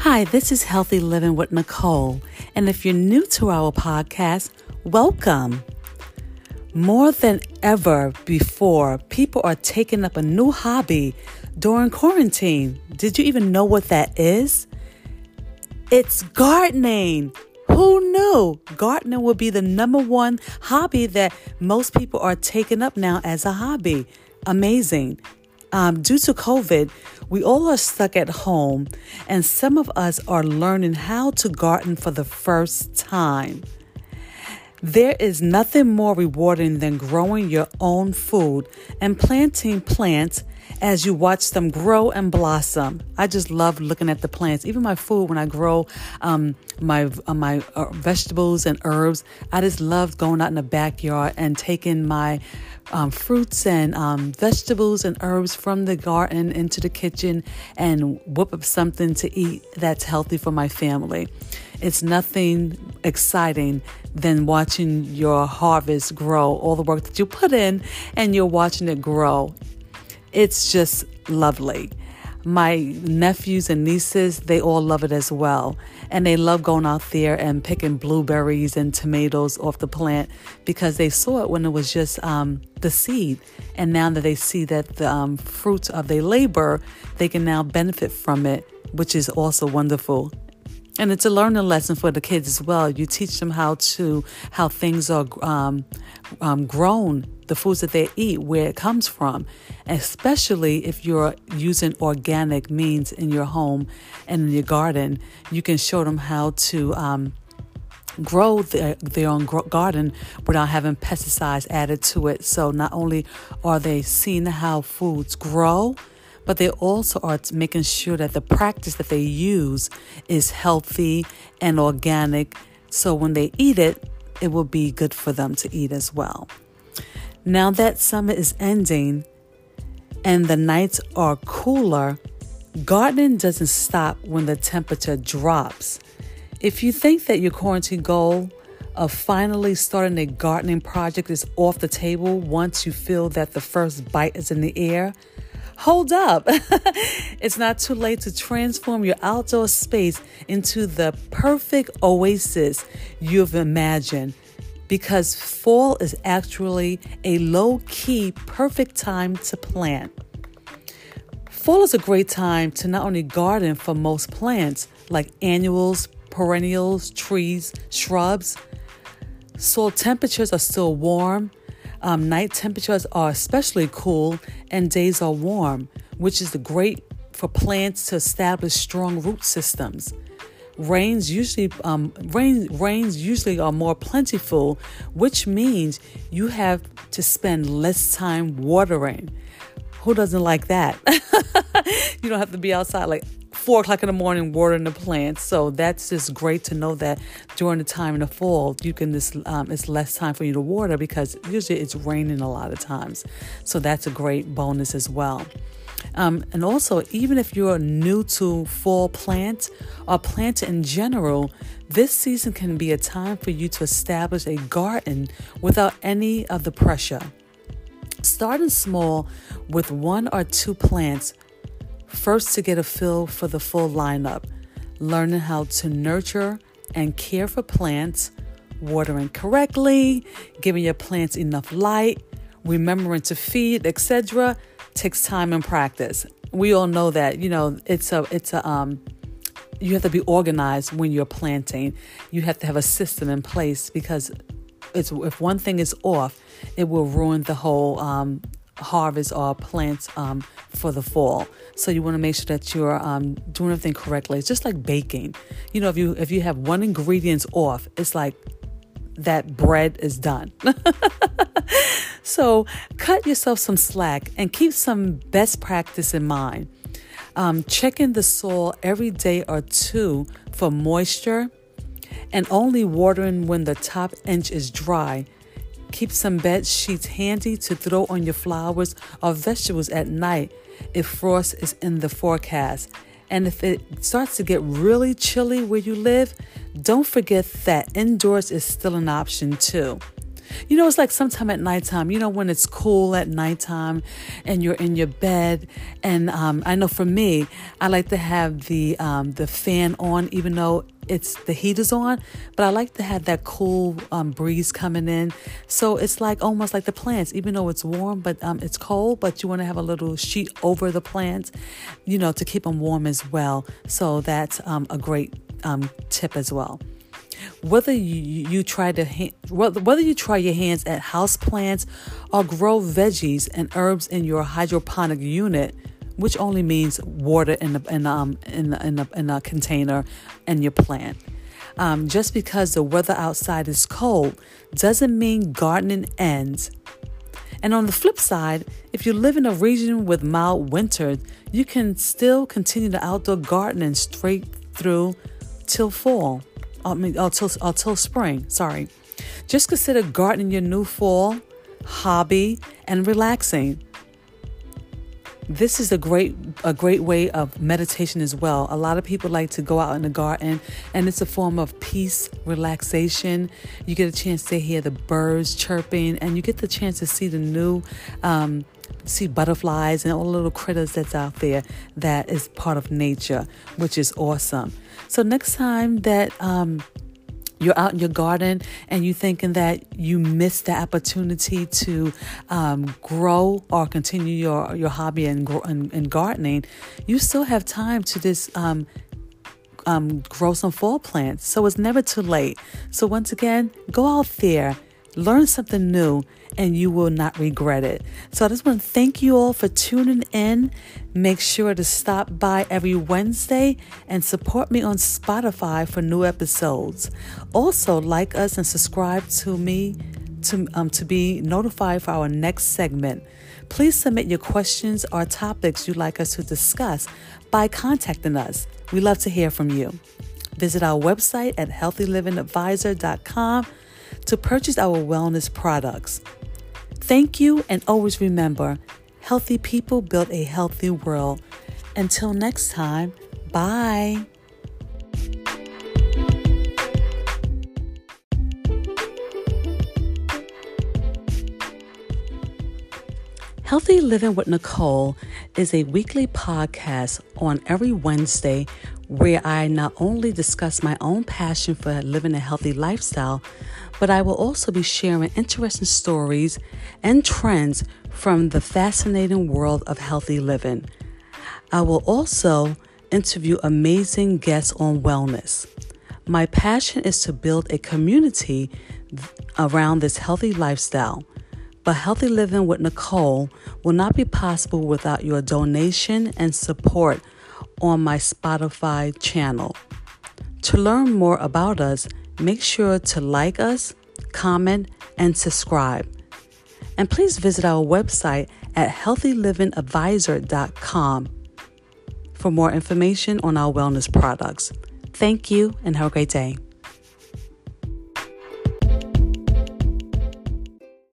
Hi, this is Healthy Living with Nicole. And if you're new to our podcast, welcome. More than ever before, people are taking up a new hobby during quarantine. Did you even know what that is? It's gardening. Who knew gardening would be the number one hobby that most people are taking up now as a hobby? Amazing. Um, due to COVID, we all are stuck at home, and some of us are learning how to garden for the first time. There is nothing more rewarding than growing your own food and planting plants as you watch them grow and blossom. I just love looking at the plants. Even my food, when I grow um, my uh, my uh, vegetables and herbs, I just love going out in the backyard and taking my um, fruits and um, vegetables and herbs from the garden into the kitchen and whip up something to eat that's healthy for my family. It's nothing exciting than watching your harvest grow, all the work that you put in, and you're watching it grow. It's just lovely. My nephews and nieces, they all love it as well. And they love going out there and picking blueberries and tomatoes off the plant because they saw it when it was just um, the seed. And now that they see that the um, fruits of their labor, they can now benefit from it, which is also wonderful. And it's a learning lesson for the kids as well. You teach them how to how things are um, um, grown, the foods that they eat, where it comes from, especially if you're using organic means in your home and in your garden. You can show them how to um, grow their, their own garden without having pesticides added to it. So not only are they seeing how foods grow, but they also are making sure that the practice that they use is healthy and organic. So when they eat it, it will be good for them to eat as well. Now that summer is ending and the nights are cooler, gardening doesn't stop when the temperature drops. If you think that your quarantine goal of finally starting a gardening project is off the table once you feel that the first bite is in the air, Hold up. it's not too late to transform your outdoor space into the perfect oasis you've imagined because fall is actually a low key, perfect time to plant. Fall is a great time to not only garden for most plants like annuals, perennials, trees, shrubs. Soil temperatures are still warm um, night temperatures are especially cool and days are warm, which is great for plants to establish strong root systems. Rains usually um, rain, rains usually are more plentiful, which means you have to spend less time watering. Who doesn't like that? you don't have to be outside like four o'clock in the morning watering the plants. So that's just great to know that during the time in the fall, you can just um, it's less time for you to water because usually it's raining a lot of times. So that's a great bonus as well. Um, and also, even if you're new to fall plants or plant in general, this season can be a time for you to establish a garden without any of the pressure. Starting small with one or two plants First, to get a feel for the full lineup, learning how to nurture and care for plants, watering correctly, giving your plants enough light, remembering to feed, etc., takes time and practice. We all know that, you know, it's a it's a um you have to be organized when you're planting. You have to have a system in place because it's if one thing is off, it will ruin the whole um, harvest or plants um, for the fall. So you want to make sure that you're um, doing everything correctly. It's just like baking. You know, if you if you have one ingredient off, it's like that bread is done. so cut yourself some slack and keep some best practice in mind. Um, checking the soil every day or two for moisture and only watering when the top inch is dry Keep some bed sheets handy to throw on your flowers or vegetables at night if frost is in the forecast. And if it starts to get really chilly where you live, don't forget that indoors is still an option too. You know, it's like sometime at nighttime, you know, when it's cool at nighttime and you're in your bed. And um, I know for me, I like to have the um, the fan on, even though it's the heat is on, but I like to have that cool um, breeze coming in. So it's like almost like the plants, even though it's warm, but um, it's cold, but you want to have a little sheet over the plants, you know, to keep them warm as well. So that's um, a great um, tip as well whether you, you try to whether you try your hands at house plants or grow veggies and herbs in your hydroponic unit which only means water in the in um in in a, in a container and your plant. Um, just because the weather outside is cold doesn't mean gardening ends. And on the flip side, if you live in a region with mild winters, you can still continue the outdoor gardening straight through till fall. I mean, until, until spring. Sorry. Just consider gardening your new fall hobby and relaxing this is a great a great way of meditation as well. A lot of people like to go out in the garden and it's a form of peace, relaxation. You get a chance to hear the birds chirping and you get the chance to see the new um, see butterflies and all the little critters that's out there that is part of nature, which is awesome. So next time that um, you're out in your garden and you're thinking that you missed the opportunity to um, grow or continue your, your hobby in, in, in, gardening, you still have time to just um, um, grow some fall plants. So it's never too late. So once again, go out there Learn something new and you will not regret it. So I just want to thank you all for tuning in. Make sure to stop by every Wednesday and support me on Spotify for new episodes. Also, like us and subscribe to me to, um, to be notified for our next segment. Please submit your questions or topics you'd like us to discuss by contacting us. We love to hear from you. Visit our website at healthylivingadvisor.com to purchase our wellness products. Thank you, and always remember healthy people build a healthy world. Until next time, bye. Healthy Living with Nicole is a weekly podcast on every Wednesday where I not only discuss my own passion for living a healthy lifestyle, but I will also be sharing interesting stories and trends from the fascinating world of healthy living. I will also interview amazing guests on wellness. My passion is to build a community around this healthy lifestyle. But Healthy Living with Nicole will not be possible without your donation and support on my Spotify channel. To learn more about us, make sure to like us, comment, and subscribe. And please visit our website at healthylivingadvisor.com for more information on our wellness products. Thank you and have a great day.